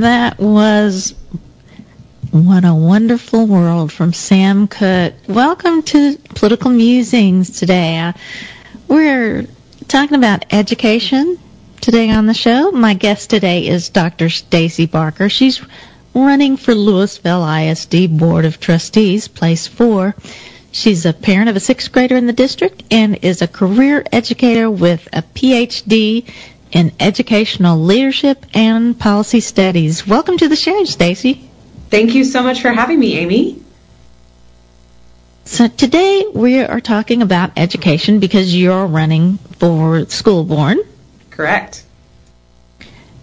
that was What a Wonderful World from Sam Cooke. Welcome to Political Musings today. Uh, we're talking about education today on the show. My guest today is Dr. Stacy Barker. She's running for Lewisville ISD Board of Trustees, place four. She's a parent of a sixth grader in the district and is a career educator with a PhD in educational leadership and policy studies. Welcome to the show, Stacy. Thank you so much for having me, Amy. So today we are talking about education because you're running for school board. Correct.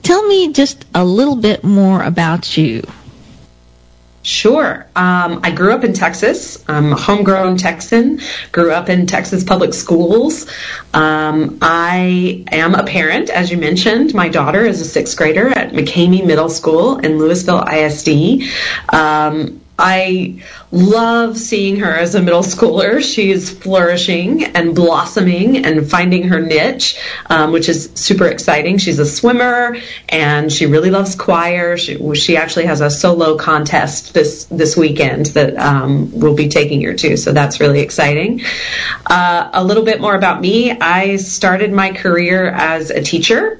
Tell me just a little bit more about you. Sure. Um, I grew up in Texas. I'm a homegrown Texan. Grew up in Texas public schools. Um, I am a parent, as you mentioned. My daughter is a sixth grader at McKamy Middle School in Lewisville ISD. Um, I love seeing her as a middle schooler. She's flourishing and blossoming and finding her niche, um, which is super exciting. She's a swimmer and she really loves choir. She, she actually has a solo contest this this weekend that um, we'll be taking her to, so that's really exciting. Uh, a little bit more about me. I started my career as a teacher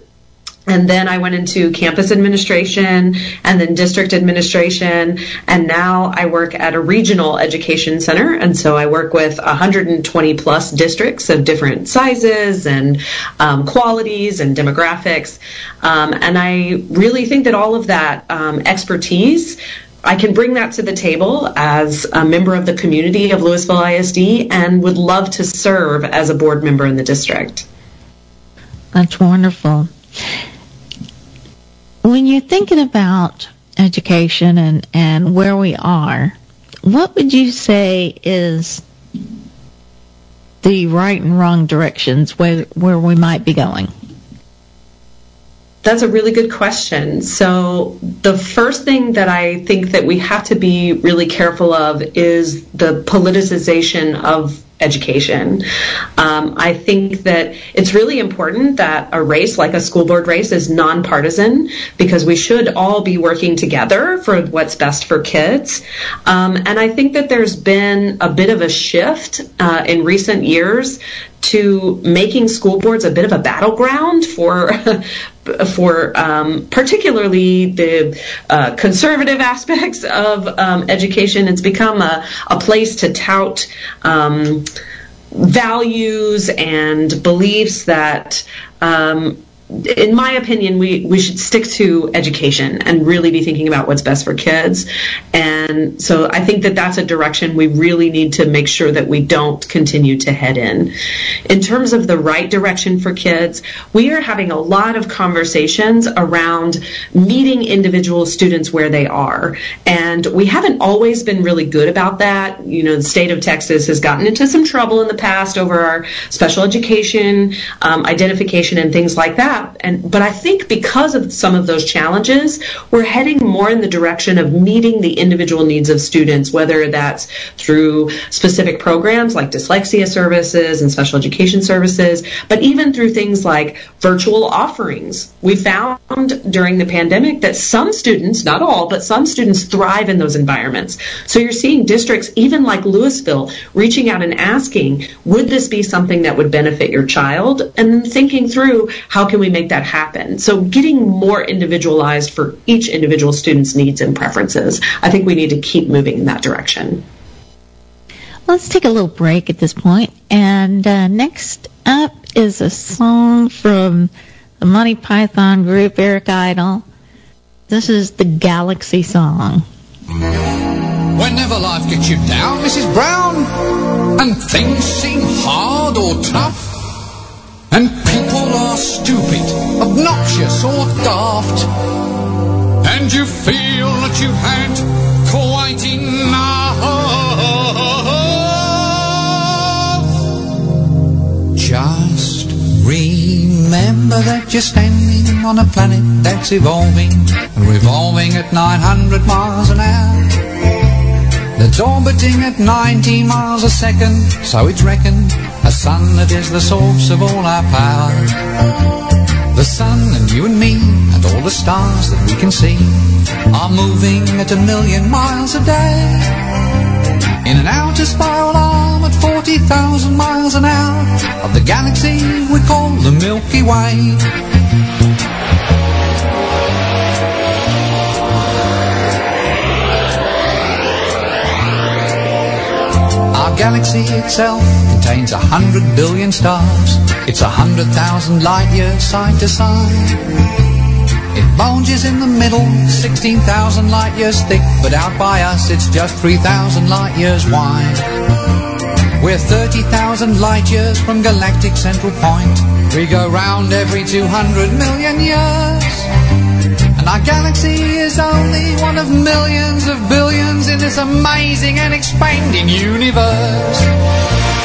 and then I went into campus administration and then district administration. And now I work at a regional education center. And so I work with 120 plus districts of different sizes and um, qualities and demographics. Um, and I really think that all of that um, expertise I can bring that to the table as a member of the community of Lewisville ISD and would love to serve as a board member in the district. That's wonderful when you're thinking about education and, and where we are, what would you say is the right and wrong directions where where we might be going? That's a really good question. So the first thing that I think that we have to be really careful of is the politicization of education. Um, I think that it's really important that a race like a school board race is nonpartisan because we should all be working together for what's best for kids. Um, and I think that there's been a bit of a shift uh, in recent years to making school boards a bit of a battleground for for um, particularly the uh, conservative aspects of um, education. It's become a, a place to tout um, values and beliefs that um, in my opinion, we, we should stick to education and really be thinking about what's best for kids. And so I think that that's a direction we really need to make sure that we don't continue to head in. In terms of the right direction for kids, we are having a lot of conversations around meeting individual students where they are. And we haven't always been really good about that. You know, the state of Texas has gotten into some trouble in the past over our special education um, identification and things like that And but I think because of some of those challenges, we're heading more in the direction of meeting the individual needs of students, whether that's through specific programs like dyslexia services and special education services, but even through things like virtual offerings. We found during the pandemic that some students, not all, but some students thrive in those environments. So you're seeing districts, even like Lewisville, reaching out and asking, would this be something that would benefit your child? And then thinking through how can we we make that happen? So getting more individualized for each individual student's needs and preferences. I think we need to keep moving in that direction. Let's take a little break at this point. And uh, next up is a song from the Monty Python group Eric Idle. This is the Galaxy song. Whenever life gets you down, Mrs. Brown, and things seem hard or tough, and people are stupid, obnoxious, or daft. And you feel that you've had quite enough. Just remember that you're standing on a planet that's evolving and revolving at 900 miles an hour. That's orbiting at 90 miles a second, so it's reckoned a sun that is the source of all our power. The sun and you and me and all the stars that we can see are moving at a million miles a day in an outer spiral arm at 40,000 miles an hour of the galaxy we call the Milky Way. Our galaxy itself contains a hundred billion stars. It's a hundred thousand light years side to side. It bulges in the middle, 16,000 light years thick, but out by us it's just 3,000 light years wide. We're 30,000 light years from galactic central point. We go round every 200 million years. And our galaxy is only one of millions of billions in this amazing and expanding universe.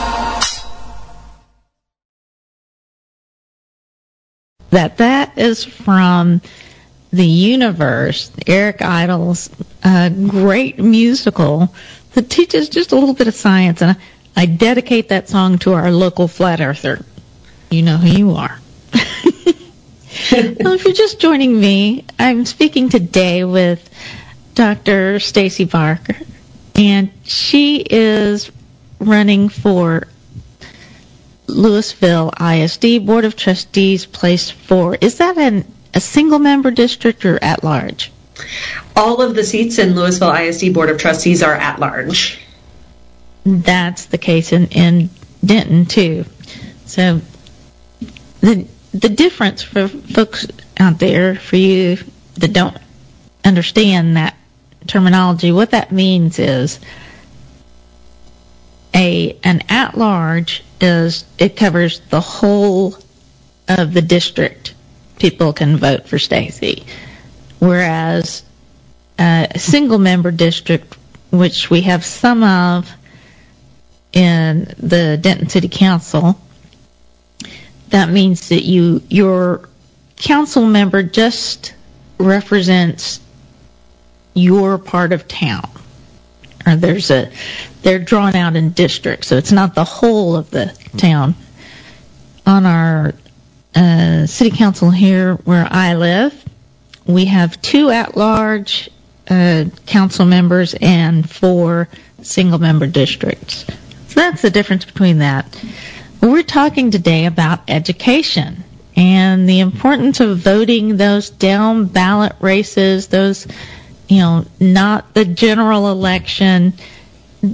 That that is from the universe, Eric Idle's uh, great musical that teaches just a little bit of science. And I, I dedicate that song to our local flat earther. You know who you are. well, if you're just joining me, I'm speaking today with Dr. Stacy Barker, and she is running for Lewisville ISD Board of Trustees, place four. Is that an, a single member district or at large? All of the seats in Lewisville ISD Board of Trustees are at large. That's the case in, in Denton too. So the the difference for folks out there, for you that don't understand that terminology, what that means is a an at large is it covers the whole of the district. People can vote for Stacy, whereas uh, a single member district, which we have some of in the Denton City Council, that means that you your council member just represents your part of town. Or there's a they're drawn out in districts, so it's not the whole of the town. On our uh, city council here where I live, we have two at-large uh, council members and four single-member districts. So that's the difference between that. We're talking today about education and the importance of voting those down ballot races, those, you know, not the general election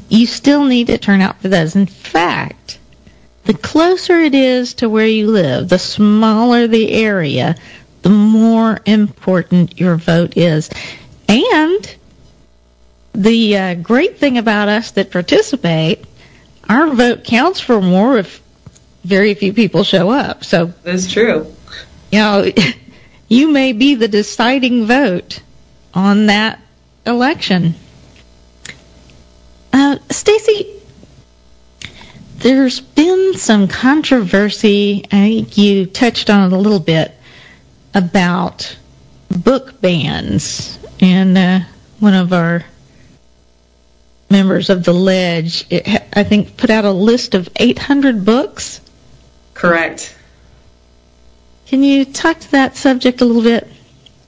you still need to turn out for those. In fact, the closer it is to where you live, the smaller the area, the more important your vote is. And the uh, great thing about us that participate, our vote counts for more if very few people show up. So that's true. You know, you may be the deciding vote on that election. Uh, Stacy, there's been some controversy. I think you touched on it a little bit about book bans, and uh, one of our members of the ledge, it, I think, put out a list of 800 books Correct. Can you talk to that subject a little bit?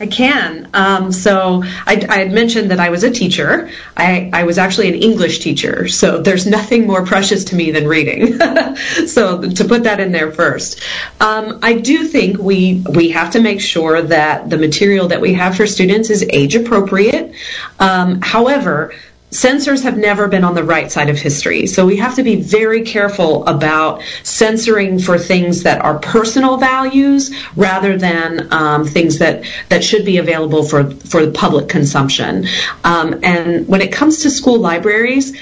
I can. Um, so I, I, had mentioned that I was a teacher. I, I, was actually an English teacher, so there's nothing more precious to me than reading. so to put that in there first, um, I do think we we have to make sure that the material that we have for students is age appropriate. Um, however, censors have never been on the right side of history. So we have to be very careful about censoring for things that are personal values rather than um, things that, that should be available for, for public consumption. Um, and when it comes to school libraries,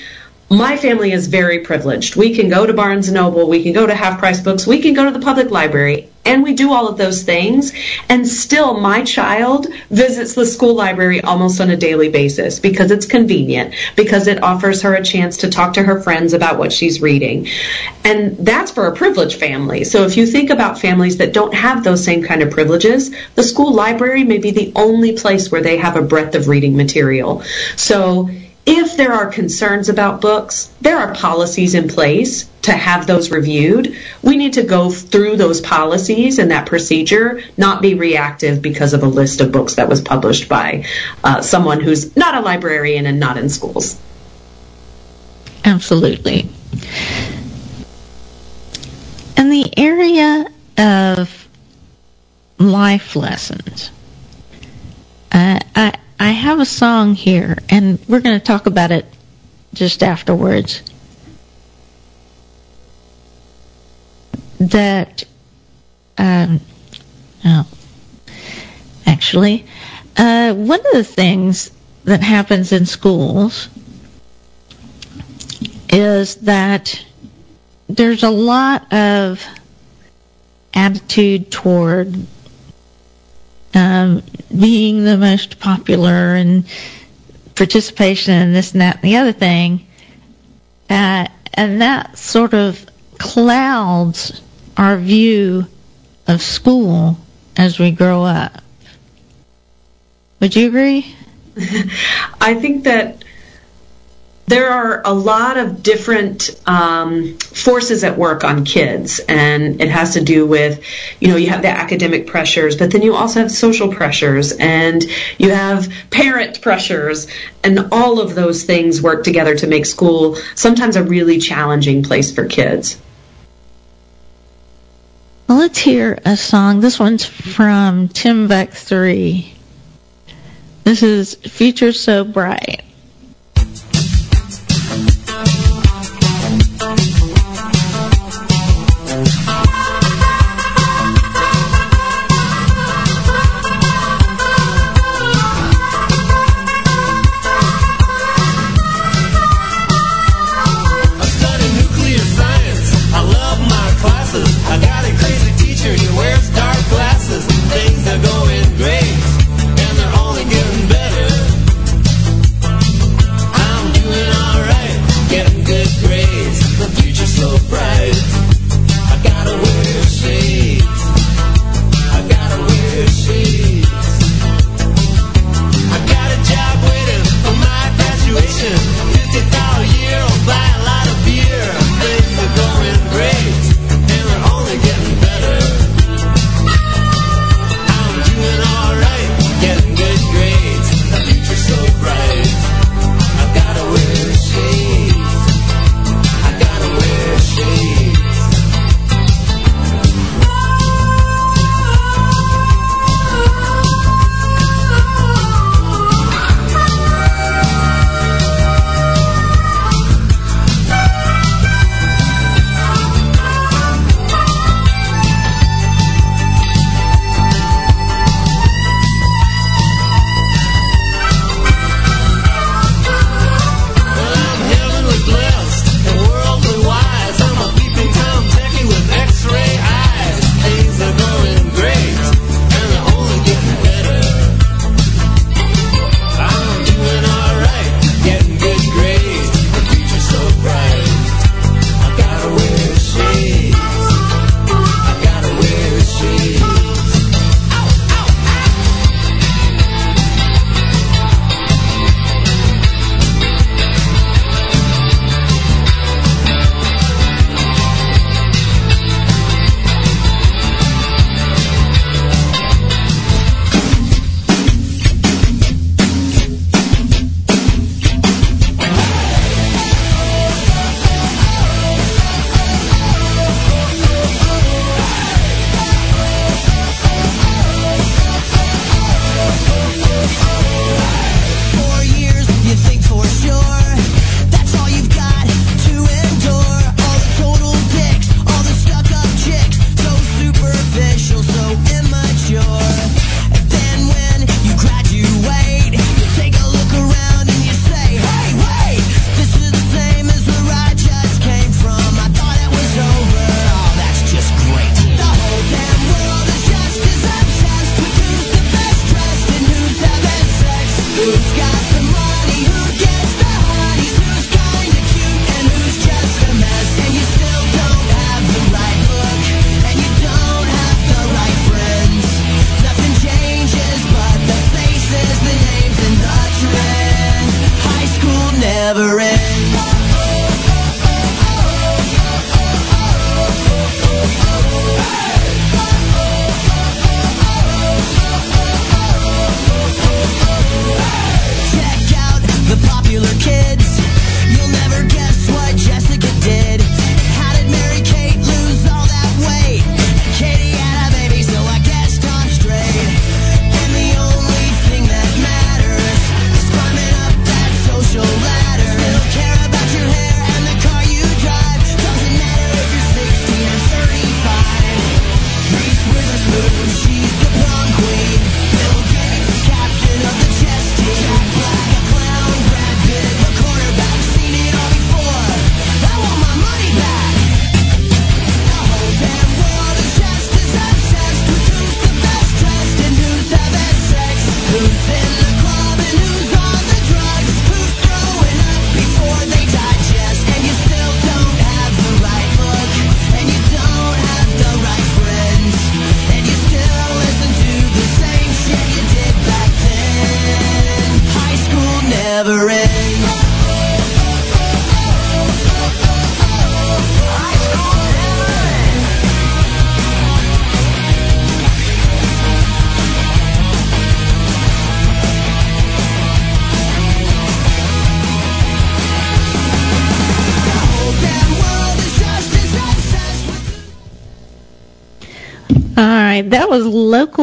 my family is very privileged. We can go to Barnes and Noble, we can go to Half Price Books, we can go to the public library, and we do all of those things. And still, my child visits the school library almost on a daily basis because it's convenient, because it offers her a chance to talk to her friends about what she's reading. And that's for a privileged family. So if you think about families that don't have those same kind of privileges, the school library may be the only place where they have a breadth of reading material. So if there are concerns about books, there are policies in place to have those reviewed. We need to go through those policies and that procedure, not be reactive because of a list of books that was published by uh, someone who's not a librarian and not in schools. Absolutely. In the area of life lessons, uh, I I have a song here, and we're going to talk about it just afterwards. That, um, oh, actually, uh, one of the things that happens in schools is that there's a lot of attitude toward um, being the most popular and participation in this and that and the other thing. Uh, and that sort of clouds our view of school as we grow up. Would you agree? I think that there are a lot of different um, forces at work on kids, and it has to do with, you know, you have the academic pressures, but then you also have social pressures, and you have parent pressures, and all of those things work together to make school sometimes a really challenging place for kids. Well, let's hear a song. This one's from Timbuk 3. This is Future So Bright.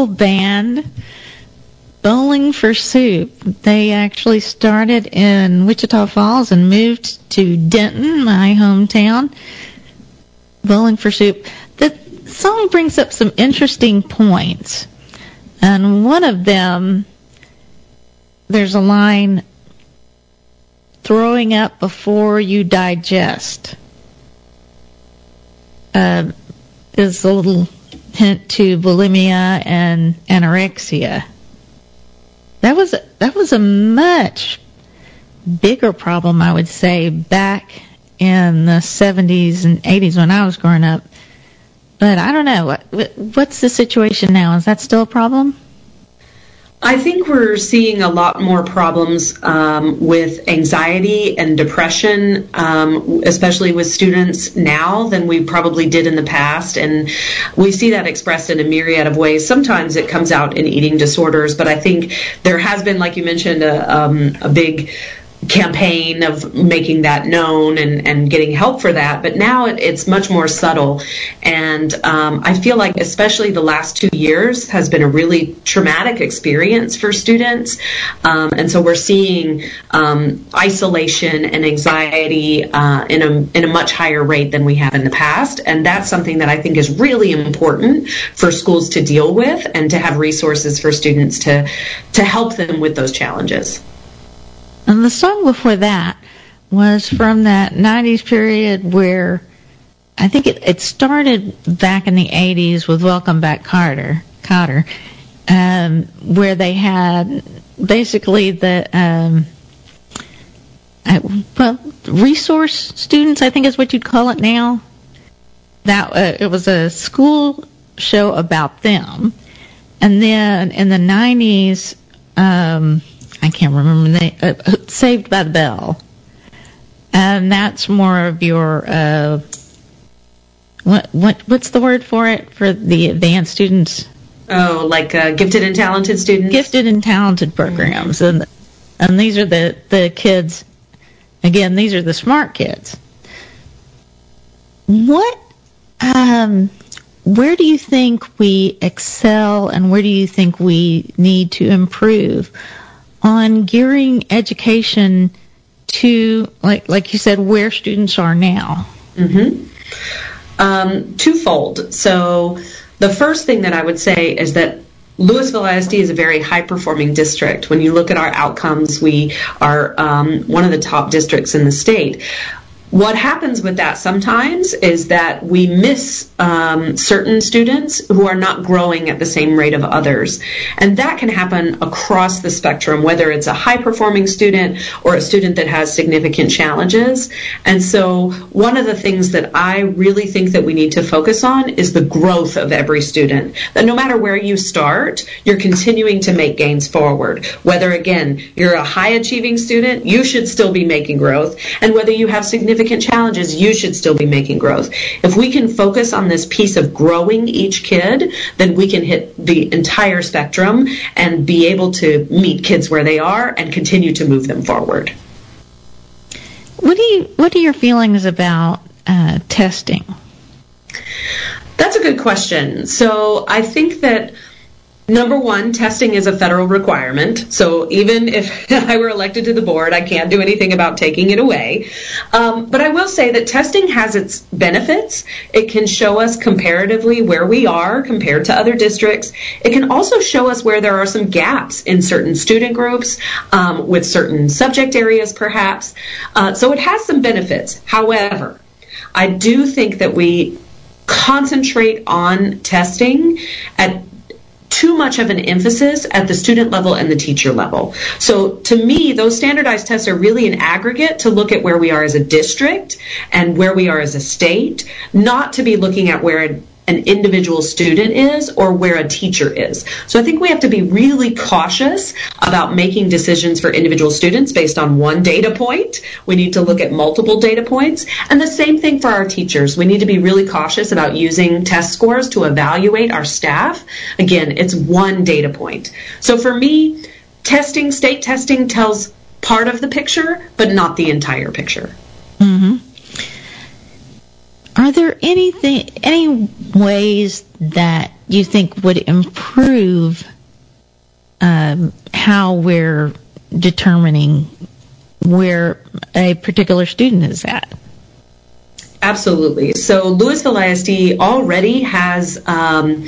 Local band Bowling for Soup. They actually started in Wichita Falls and moved to Denton, my hometown. Bowling for Soup. The song brings up some interesting points. And one of them, there's a line, throwing up before you digest, uh, is a little hint to bulimia and anorexia. That was that was a much bigger problem, I would say, back in the 70s and 80s when I was growing up. But I don't know. What's the situation now? Is that still a problem? I think we're seeing a lot more problems um, with anxiety and depression, um, especially with students now than we probably did in the past. And we see that expressed in a myriad of ways. Sometimes it comes out in eating disorders, but I think there has been, like you mentioned, a, um, a big campaign of making that known and, and getting help for that. But now it, it's much more subtle. And um, I feel like, especially the last two years, has been a really traumatic experience for students. Um, and so we're seeing um, isolation and anxiety uh, in, a, in a much higher rate than we have in the past. And that's something that I think is really important for schools to deal with and to have resources for students to, to help them with those challenges. And the song before that was from that 90s period where I think it, it started back in the 80s with Welcome Back Carter, Kotter, um, where they had basically the, um, uh, well, resource students, I think is what you'd call it now. That uh, it was a school show about them, and then in the 90s, um, I can't remember the name, uh, Saved by the Bell. And that's more of your, uh, what, what, what's the word for it for the advanced students? Oh, like uh, gifted and talented students? Gifted and talented programs. Mm-hmm. And, and these are the, the kids, again, these are the smart kids. What, um, where do you think we excel and where do you think we need to improve on gearing education to, like like you said, where students are now? Mm-hmm. Um, twofold. So the first thing that I would say is that Lewisville ISD is a very high performing district. When you look at our outcomes, we are um, one of the top districts in the state. What happens with that sometimes is that we miss um, certain students who are not growing at the same rate of others. And that can happen across the spectrum, whether it's a high performing student or a student that has significant challenges. And so one of the things that I really think that we need to focus on is the growth of every student. That no matter where you start, you're continuing to make gains forward. Whether again, you're a high achieving student, you should still be making growth. And whether you have significant significant challenges, you should still be making growth. If we can focus on this piece of growing each kid, then we can hit the entire spectrum and be able to meet kids where they are and continue to move them forward. What do you what are your feelings about uh, testing? That's a good question. So I think that Number one, testing is a federal requirement. So even if I were elected to the board, I can't do anything about taking it away. Um, but I will say that testing has its benefits. It can show us comparatively where we are compared to other districts. It can also show us where there are some gaps in certain student groups, um, with certain subject areas perhaps. Uh, so it has some benefits. However, I do think that we concentrate on testing at too much of an emphasis at the student level and the teacher level. So to me, those standardized tests are really an aggregate to look at where we are as a district and where we are as a state, not to be looking at where an individual student is or where a teacher is. So I think we have to be really cautious about making decisions for individual students based on one data point. We need to look at multiple data points. And the same thing for our teachers. We need to be really cautious about using test scores to evaluate our staff. Again, it's one data point. So for me, testing, state testing tells part of the picture, but not the entire picture. Mm-hmm. Are there anything, any ways that you think would improve um, how we're determining where a particular student is at? Absolutely. So Lewisville ISD already has um,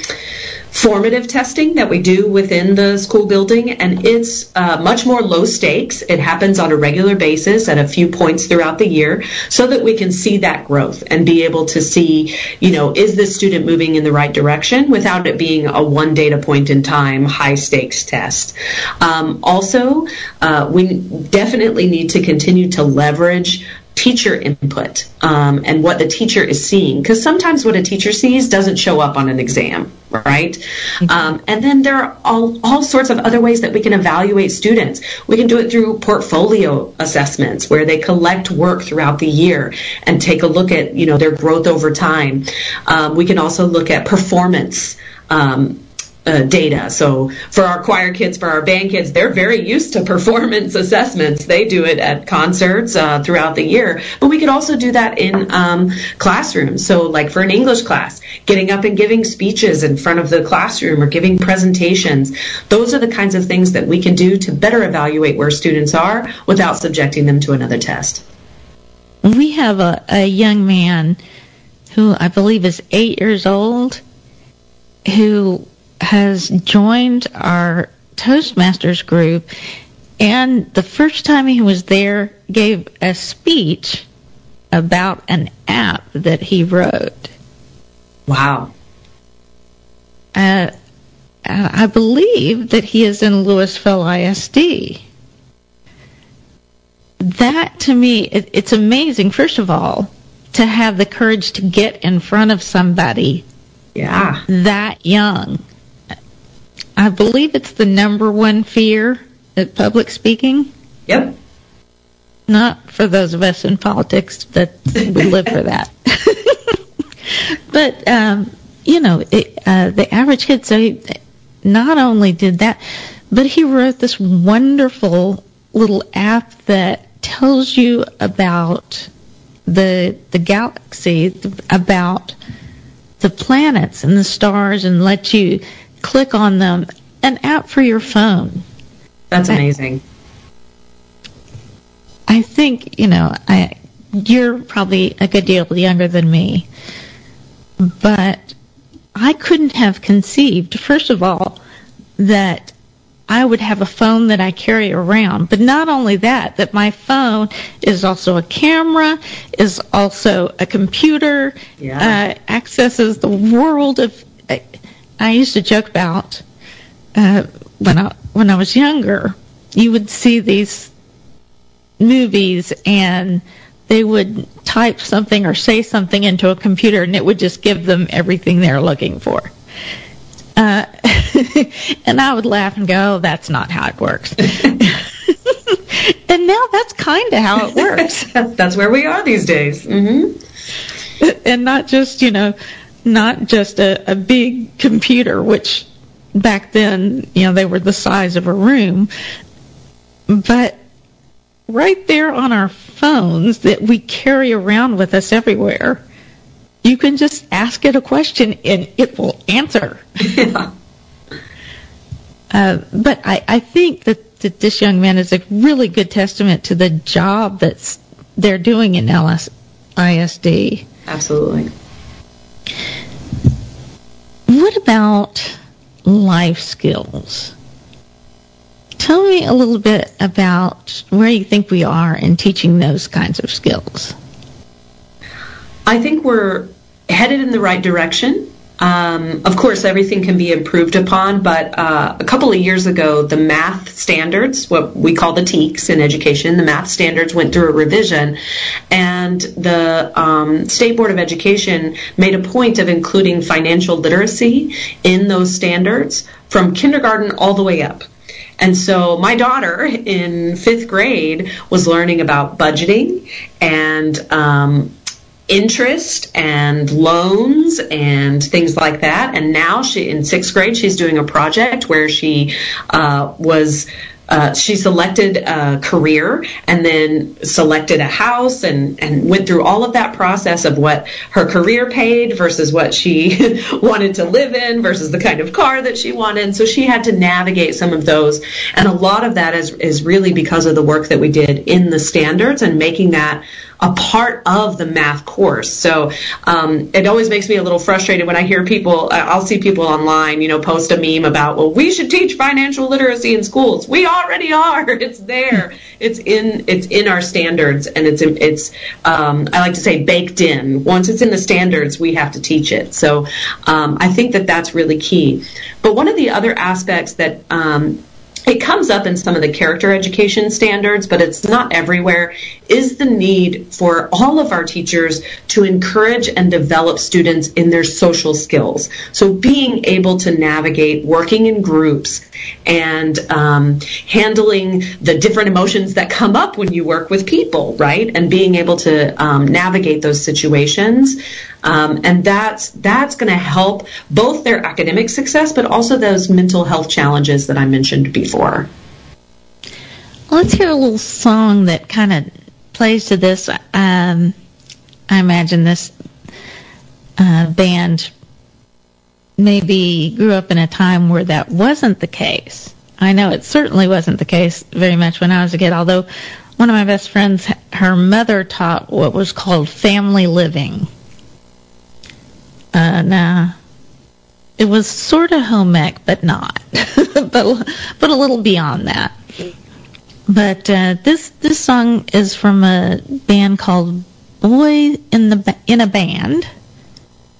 formative testing that we do within the school building, and it's uh, much more low stakes. It happens on a regular basis at a few points throughout the year so that we can see that growth and be able to see, you know, is this student moving in the right direction without it being a one data point in time, high stakes test. Um, also, uh, we definitely need to continue to leverage teacher input um, and what the teacher is seeing. Because sometimes what a teacher sees doesn't show up on an exam right? Mm-hmm. um, and then there are all, all sorts of other ways that we can evaluate students. We can do it through portfolio assessments where they collect work throughout the year and take a look at you know their growth over time. Um, we can also look at performance um, uh, data. So for our choir kids, for our band kids, they're very used to performance assessments. They do it at concerts uh, throughout the year, but we could also do that in um, classrooms. So like for an English class, getting up and giving speeches in front of the classroom or giving presentations. Those are the kinds of things that we can do to better evaluate where students are without subjecting them to another test. We have a, a young man who I believe is eight years old who has joined our Toastmasters group, and the first time he was there, gave a speech about an app that he wrote. Wow. Uh, I believe that he is in Lewisville ISD. That to me, it, it's amazing, first of all, to have the courage to get in front of somebody yeah. that young I believe it's the number one fear at public speaking. Yep. Not for those of us in politics that we live for that. but, um, you know, it, uh, the average kid, so he not only did that, but he wrote this wonderful little app that tells you about the the galaxy, about the planets and the stars, and let you click on them, an app for your phone. That's amazing. I, I think, you know, I you're probably a good deal younger than me, but I couldn't have conceived, first of all, that I would have a phone that I carry around. But not only that, that my phone is also a camera, is also a computer, Yeah. uh, accesses the world of. I, I used to joke about uh, when I when I was younger, you would see these movies and they would type something or say something into a computer and it would just give them everything they're looking for. Uh, and I would laugh and go, oh, that's not how it works. and now that's kind of how it works. That's where we are these days. hmm and not just, you know, not just a, a big computer, which back then, you know, they were the size of a room, but right there on our phones that we carry around with us everywhere. You can just ask it a question and it will answer. Yeah. Uh, but I, I think that, that this young man is a really good testament to the job that's they're doing in LS, ISD. Absolutely. What about life skills? Tell me a little bit about where you think we are in teaching those kinds of skills. I think we're headed in the right direction. Um, of course, everything can be improved upon, but uh, a couple of years ago, the math standards, what we call the TEKS in education, the math standards went through a revision, and the um, State Board of Education made a point of including financial literacy in those standards from kindergarten all the way up. And so my daughter in fifth grade was learning about budgeting and um, interest and loans and things like that. And now she, in sixth grade, she's doing a project where she uh, was. Uh, she selected a career and then selected a house and, and went through all of that process of what her career paid versus what she wanted to live in versus the kind of car that she wanted. So she had to navigate some of those. And a lot of that is, is really because of the work that we did in the standards and making that a part of the math course. So um, it always makes me a little frustrated when I hear people, I'll see people online, you know, post a meme about, well, we should teach financial literacy in schools. We already are. It's there. It's in it's in our standards, and it's it's um, I like to say baked in. Once it's in the standards, we have to teach it. So um, I think that that's really key. But one of the other aspects that um, it comes up in some of the character education standards, but it's not everywhere, is the need for all of our teachers to encourage and develop students in their social skills. So being able to navigate working in groups and um, handling the different emotions that come up when you work with people, right? And being able to um, navigate those situations. Um, and that's that's going to help both their academic success, but also those mental health challenges that I mentioned before. Let's hear a little song that kind of plays to this. Um, I imagine this uh, band maybe grew up in a time where that wasn't the case. I know it certainly wasn't the case very much when I was a kid, although one of my best friends, her mother taught what was called family living. Uh, it was sort of home ec, but not, but but a little beyond that. But uh, this this song is from a band called Boy in the in a Band,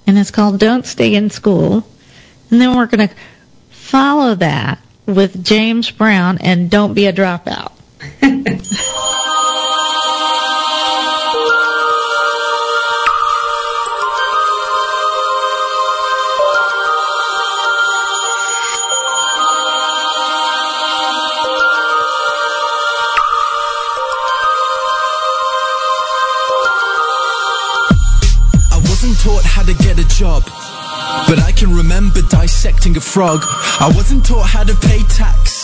and it's called "Don't Stay in School." And then we're to follow that with James Brown and "Don't Be a Dropout." a frog. I wasn't taught how to pay tax.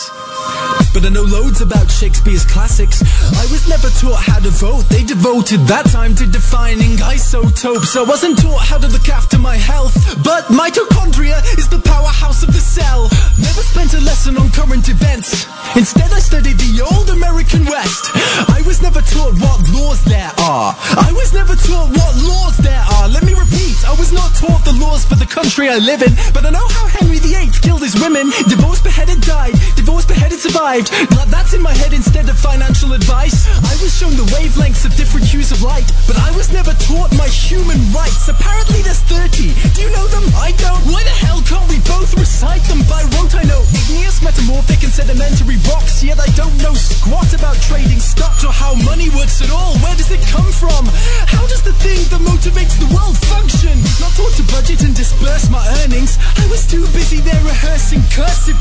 But I know loads about Shakespeare's classics. I was never taught how to vote. They devoted that time to defining isotopes. I wasn't taught how to look after my health. But mitochondria is the powerhouse of the cell. Never spent a lesson on current events. Instead, I studied the old American West. I was never taught what laws there are. I was never taught what laws there are. Let me repeat. I was not taught the laws for the country I live in, but I know how Henry VIII killed his women. Divorced, beheaded, died. Divorced, beheaded, survived. Now that's in my head instead of financial advice. I was shown the wavelengths of different hues of light, but I was never taught my human rights. Apparently there's 30. Do you know them? I don't. Why the hell can't we both recite them by rote? I know igneous, metamorphic, and sedimentary rocks, yet I don't know squat about trading stocks or how money works at all. Where does it come from? How does the thing that motivates the world function? Not taught to budget and disperse my earnings. I was too busy there rehearsing cursive.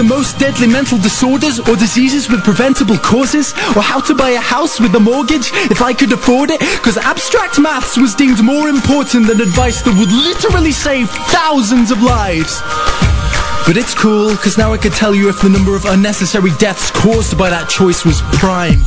The most deadly mental disorders or diseases with preventable causes or how to buy a house with a mortgage if I could afford it. Cause abstract maths was deemed more important than advice that would literally save thousands of lives. But it's cool, cause now I can tell you if the number of unnecessary deaths caused by that choice was prime.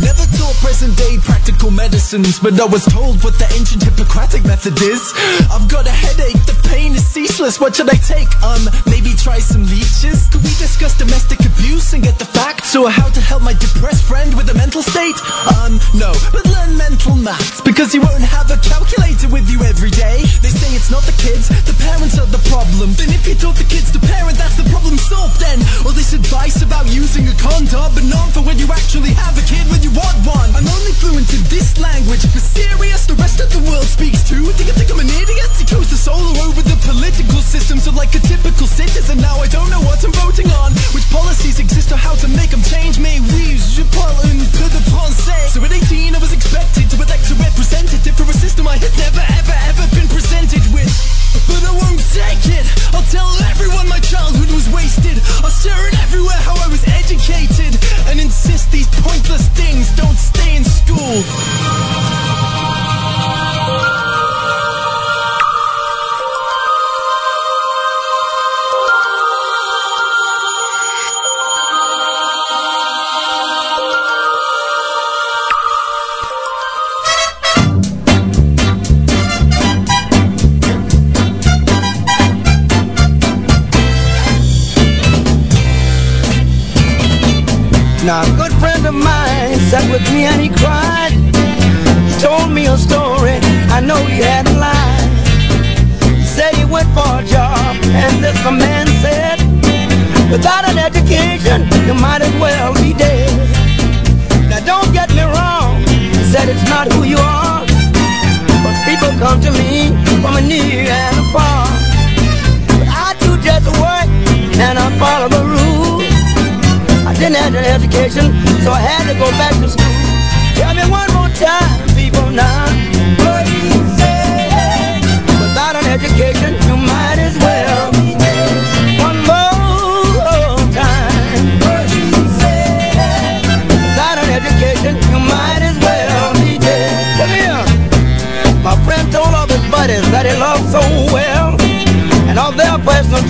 Never taught present day practical medicines, but I was told what the ancient Hippocratic method is. I've got a headache, the pain is ceaseless. What should I take? Um, maybe try some leeches? Could we discuss domestic abuse and get the facts? Or how to help my depressed friend with a mental state? Um, no, but learn mental maths because you won't have a calculator with you every day. They say it's not the kids, the parents are the problem. Then if you taught the kids to parent, that's the problem solved then. All this advice about using a condom, but not for when you actually have a kid when you want one. I'm only fluent in this language. For serious, the rest of the world speaks too. Do you think I'm an idiot? He chose the solo over the political system, so like a typical citizen. Now I don't know what I'm voting on. Which policies exist or how to make them change.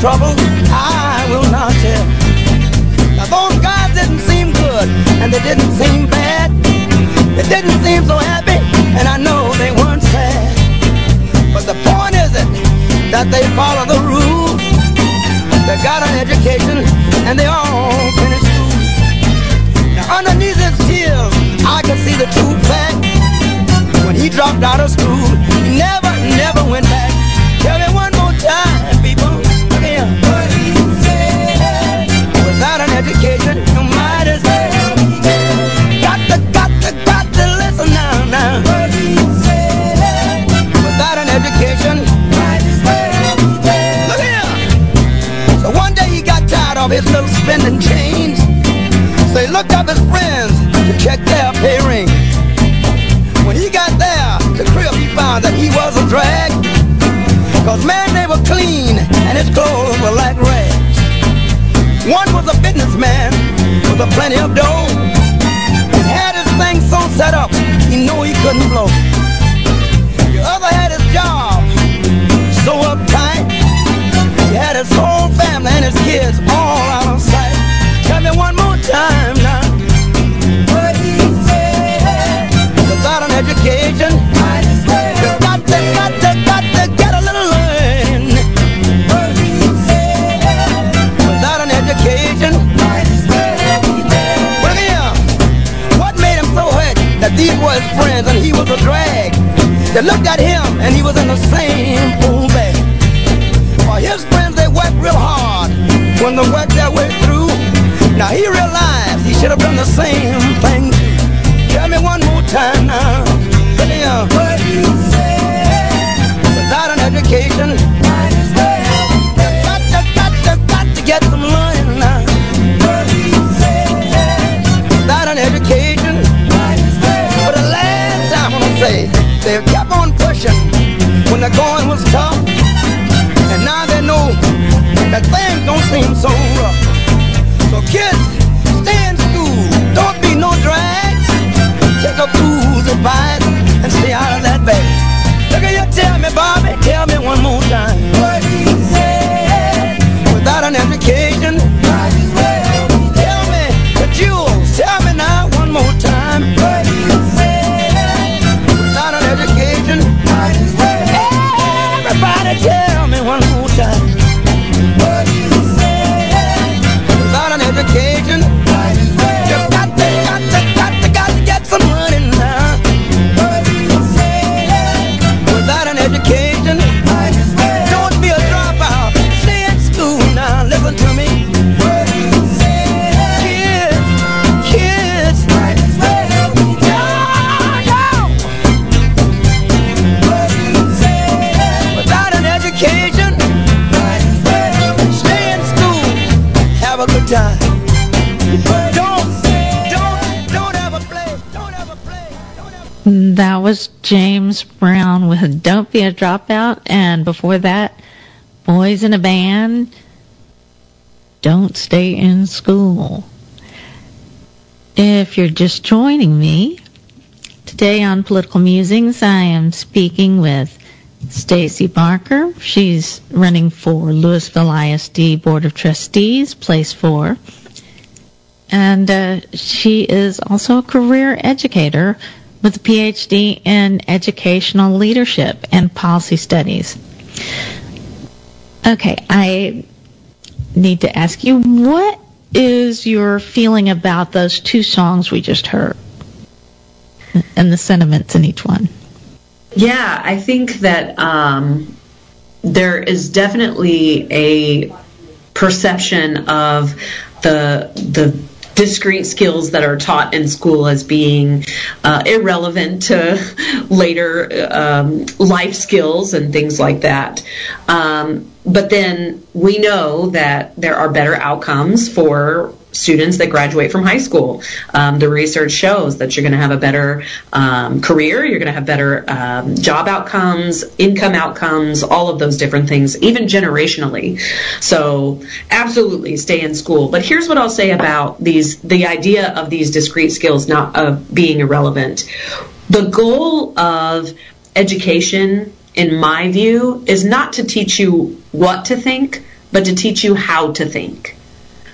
Troubles, I will not tell. Now those guys didn't seem good, and they didn't seem bad. They didn't seem so happy, and I know they weren't sad. But the point isn't that they follow the rules. They got an education, and they all finished school. Now underneath his tears, I could see the true fact. When he dropped out of school, he never, never went back. Change. So he looked up his friends to check their pay ring. When he got there, the crib he found that he was a drag. Cause man, they were clean and his clothes were like rags. One was a businessman with a plenty of dough. And had his thing so set up, he knew he couldn't blow. The other had his job so uptight. He had his whole family and his kids all out of sight. The same thing. Tell me one more time now. Uh, what do you say? Without an education, might as well. Got to, got to, got to get some learning now. What do you say? Without an education, might as well. For the last time I'm gonna say, they kept on pushing when the going was tough, and now they know that things don't seem. So was James Brown with Don't Be a Dropout, and before that, Boys in a Band, Don't Stay in School. If you're just joining me, today on Political Musings, I am speaking with Staci Barker. She's running for Lewisville ISD Board of Trustees, place four. And uh, she is also a career educator with a PhD in educational leadership and policy studies. Okay, I need to ask you, what is your feeling about those two songs we just heard and the sentiments in each one? Yeah, I think that um, there is definitely a perception of the the discrete skills that are taught in school as being uh, irrelevant to later um, life skills and things like that. Um, but then we know that there are better outcomes for students that graduate from high school. Um, the research shows that you're going to have a better um, career, you're going to have better um, job outcomes, income outcomes, all of those different things, even generationally. So, absolutely stay in school. But here's what I'll say about these: the idea of these discrete skills not of being irrelevant. The goal of education, in my view, is not to teach you what to think, but to teach you how to think.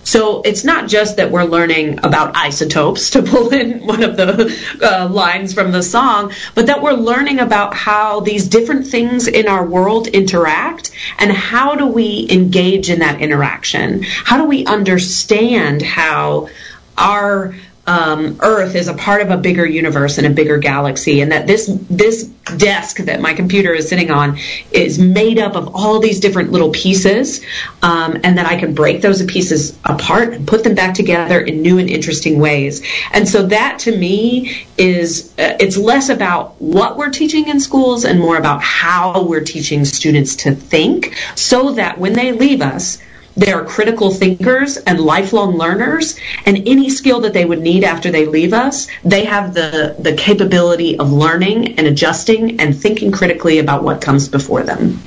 So it's not just that we're learning about isotopes, to pull in one of the uh, lines from the song, but that we're learning about how these different things in our world interact and how do we engage in that interaction? How do we understand how our um, Earth is a part of a bigger universe and a bigger galaxy, and that this this desk that my computer is sitting on is made up of all these different little pieces, um, and that I can break those pieces apart and put them back together in new and interesting ways. And so that to me is uh, it's less about what we're teaching in schools and more about how we're teaching students to think, so that when they leave us they are critical thinkers and lifelong learners, and any skill that they would need after they leave us, they have the, the capability of learning and adjusting and thinking critically about what comes before them.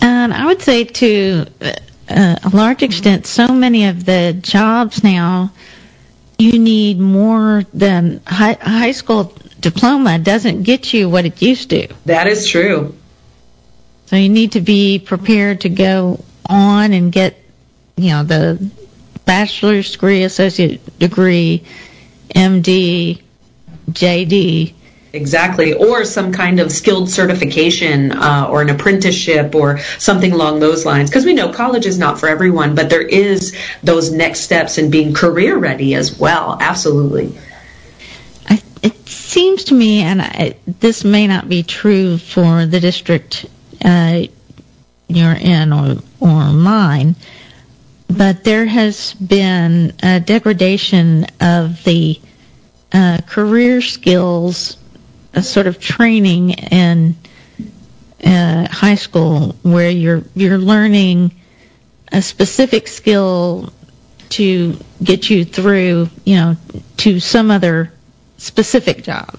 And I would say to uh, a large extent, so many of the jobs now, you need more than high, high school diploma doesn't get you what it used to. That is true. So you need to be prepared to go on and get, you know, the bachelor's degree, associate degree, MD, JD. Exactly, or some kind of skilled certification uh, or an apprenticeship or something along those lines. Because we know college is not for everyone, but there is those next steps in being career ready as well. Absolutely. I, it seems to me, and I, this may not be true for the district uh, you're in or or mine, but there has been a degradation of the uh, career skills, a sort of training in uh, high school where you're you're learning a specific skill to get you through, you know, to some other specific job.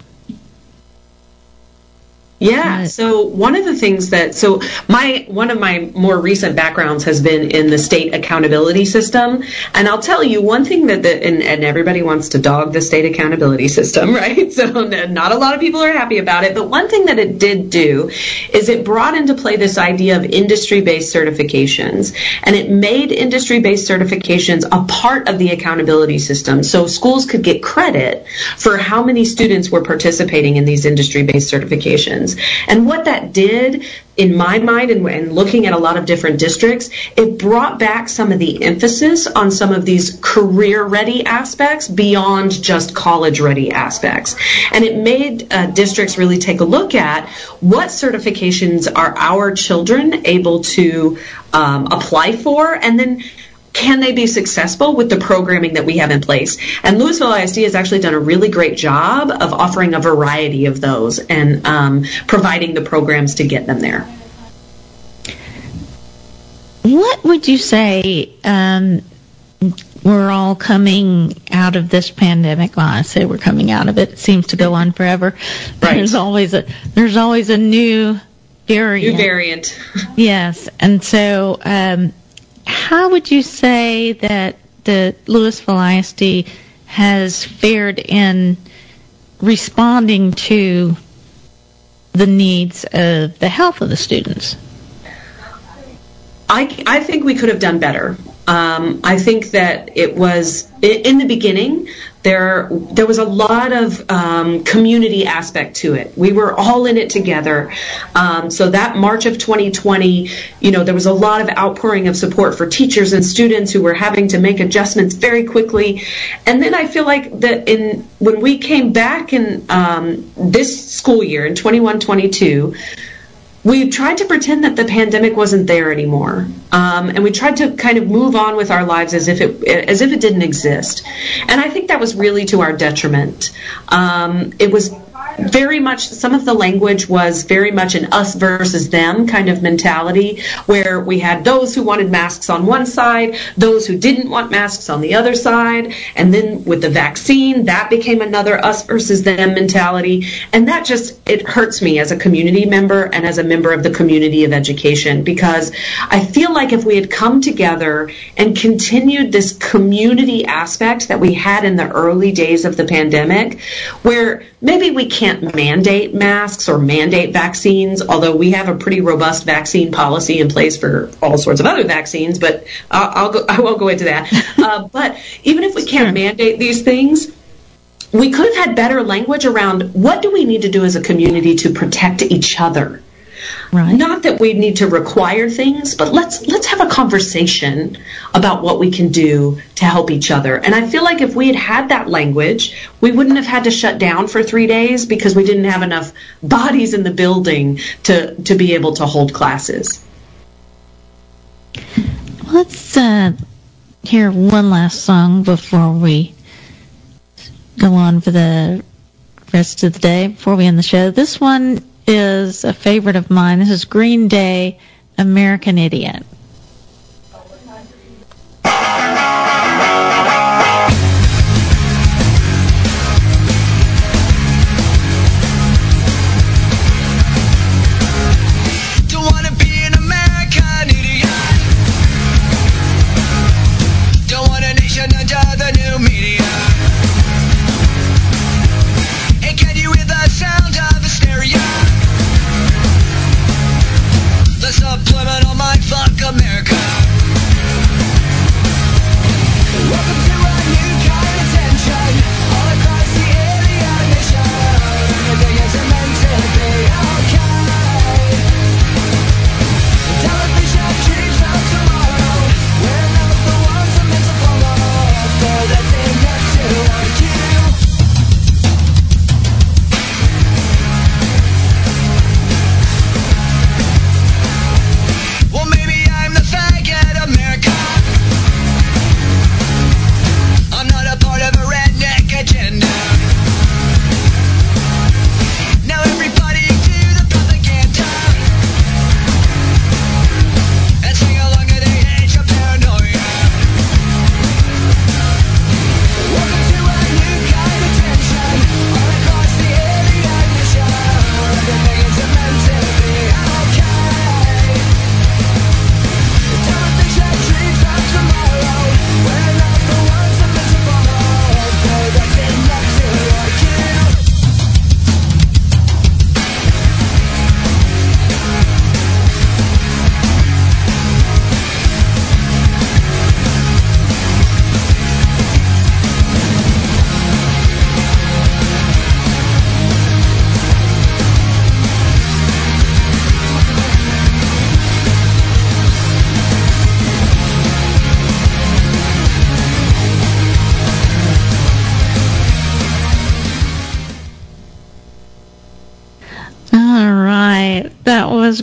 Yeah. So one of the things that so my one of my more recent backgrounds has been in the state accountability system, and I'll tell you one thing that the and, and everybody wants to dog the state accountability system, right? So not a lot of people are happy about it, but one thing that it did do is it brought into play this idea of industry-based certifications, and it made industry-based certifications a part of the accountability system, so schools could get credit for how many students were participating in these industry-based certifications. And what that did, in my mind, and, and, looking at a lot of different districts, it brought back some of the emphasis on some of these career ready aspects beyond just college ready aspects. And it made uh, districts really take a look at what certifications are our children able to um, apply for, and then can they be successful with the programming that we have in place? And Lewisville ISD has actually done a really great job of offering a variety of those and um, providing the programs to get them there. What would you say um, we're all coming out of this pandemic? Well, I say we're coming out of it. It seems to go on forever. Right. There's always a there's always a new variant. New variant. yes, and so um, how would you say that the Lewisville ISD has fared in responding to the needs of the health of the students? I, I think we could have done better. Um, I think that it was in the beginning there there was a lot of um, community aspect to it. We were all in it together. Um, so that March of 2020, you know, there was a lot of outpouring of support for teachers and students who were having to make adjustments very quickly. And then I feel like that in when we came back in um, this school year in 21-22 we tried to pretend that the pandemic wasn't there anymore, um, and we tried to kind of move on with our lives as if it as if it didn't exist. And I think that was really to our detriment. Um, it was very much some of the language was very much an us versus them kind of mentality where we had those who wanted masks on one side those who didn't want masks on the other side and then with the vaccine that became another us versus them mentality. And that just it hurts me as a community member and as a member of the community of education because I feel like if we had come together and continued this community aspect that we had in the early days of the pandemic where maybe we can't mandate masks or mandate vaccines, although we have a pretty robust vaccine policy in place for all sorts of other vaccines, but I'll, I'll go, I won't go into that. uh, but even if we can't mandate these things, we could have had better language around what do we need to do as a community to protect each other Right. Not that we need to require things, but let's let's have a conversation about what we can do to help each other. And I feel like if we had had that language, we wouldn't have had to shut down for 3 days because we didn't have enough bodies in the building to to be able to hold classes. Let's uh, hear one last song before we go on for the rest of the day before we end the show. This one is a favorite of mine. This is Green Day, American Idiot.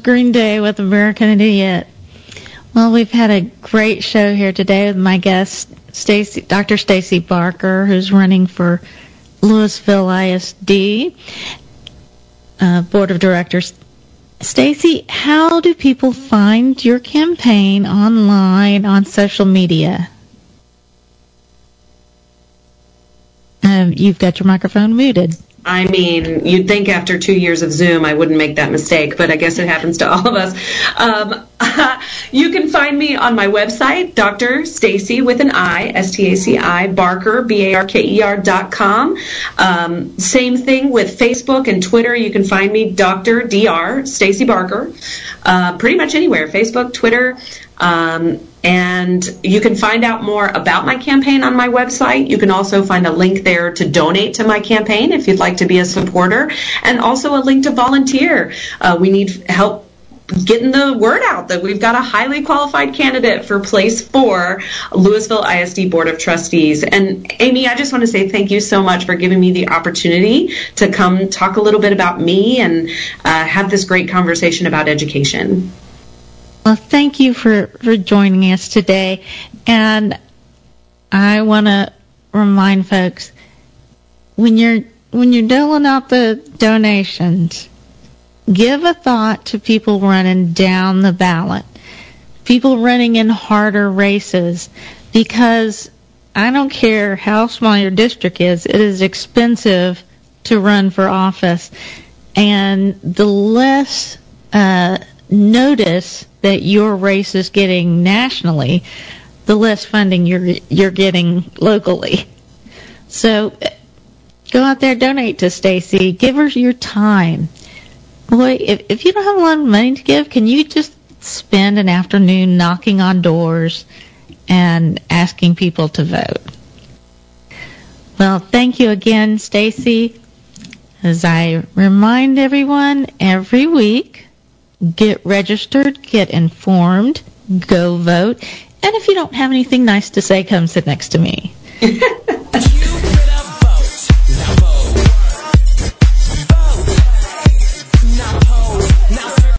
Green Day with American Idiot. Well, we've had a great show here today with my guest, Dr. Staci Barker, who's running for Lewisville ISD uh, Board of Directors. Staci, how do people find your campaign online on social media? Um, you've got your microphone muted. I mean, you'd think after two years of Zoom I wouldn't make that mistake, but I guess it happens to all of us. Um, you can find me on my website, Dr. Staci with an I, S-T-A-C-I, Barker, B-A-R-K-E-R dot com. Um, same thing with Facebook and Twitter. You can find me, Dr. Dr. Staci Barker, uh, pretty much anywhere, Facebook, Twitter. Um, and you can find out more about my campaign on my website. You can also find a link there to donate to my campaign if you'd like to be a supporter, and also a link to volunteer. Uh, we need help getting the word out that we've got a highly qualified candidate for place four, Lewisville ISD Board of Trustees. And Amy, I just want to say thank you so much for giving me the opportunity to come talk a little bit about me and uh, have this great conversation about education. Well, thank you for, for joining us today. And I want to remind folks when you're when you're doling out the donations, give a thought to people running down the ballot, people running in harder races, because I don't care how small your district is, it is expensive to run for office, and the less uh, notice that your race is getting nationally, the less funding you're you're getting locally. So go out there, donate to Staci, give her your time. Boy, if if you don't have a lot of money to give, can you just spend an afternoon knocking on doors and asking people to vote? Well, thank you again, Staci. As I remind everyone every week, get registered, get informed, go vote, and if you don't have anything nice to say, come sit next to me.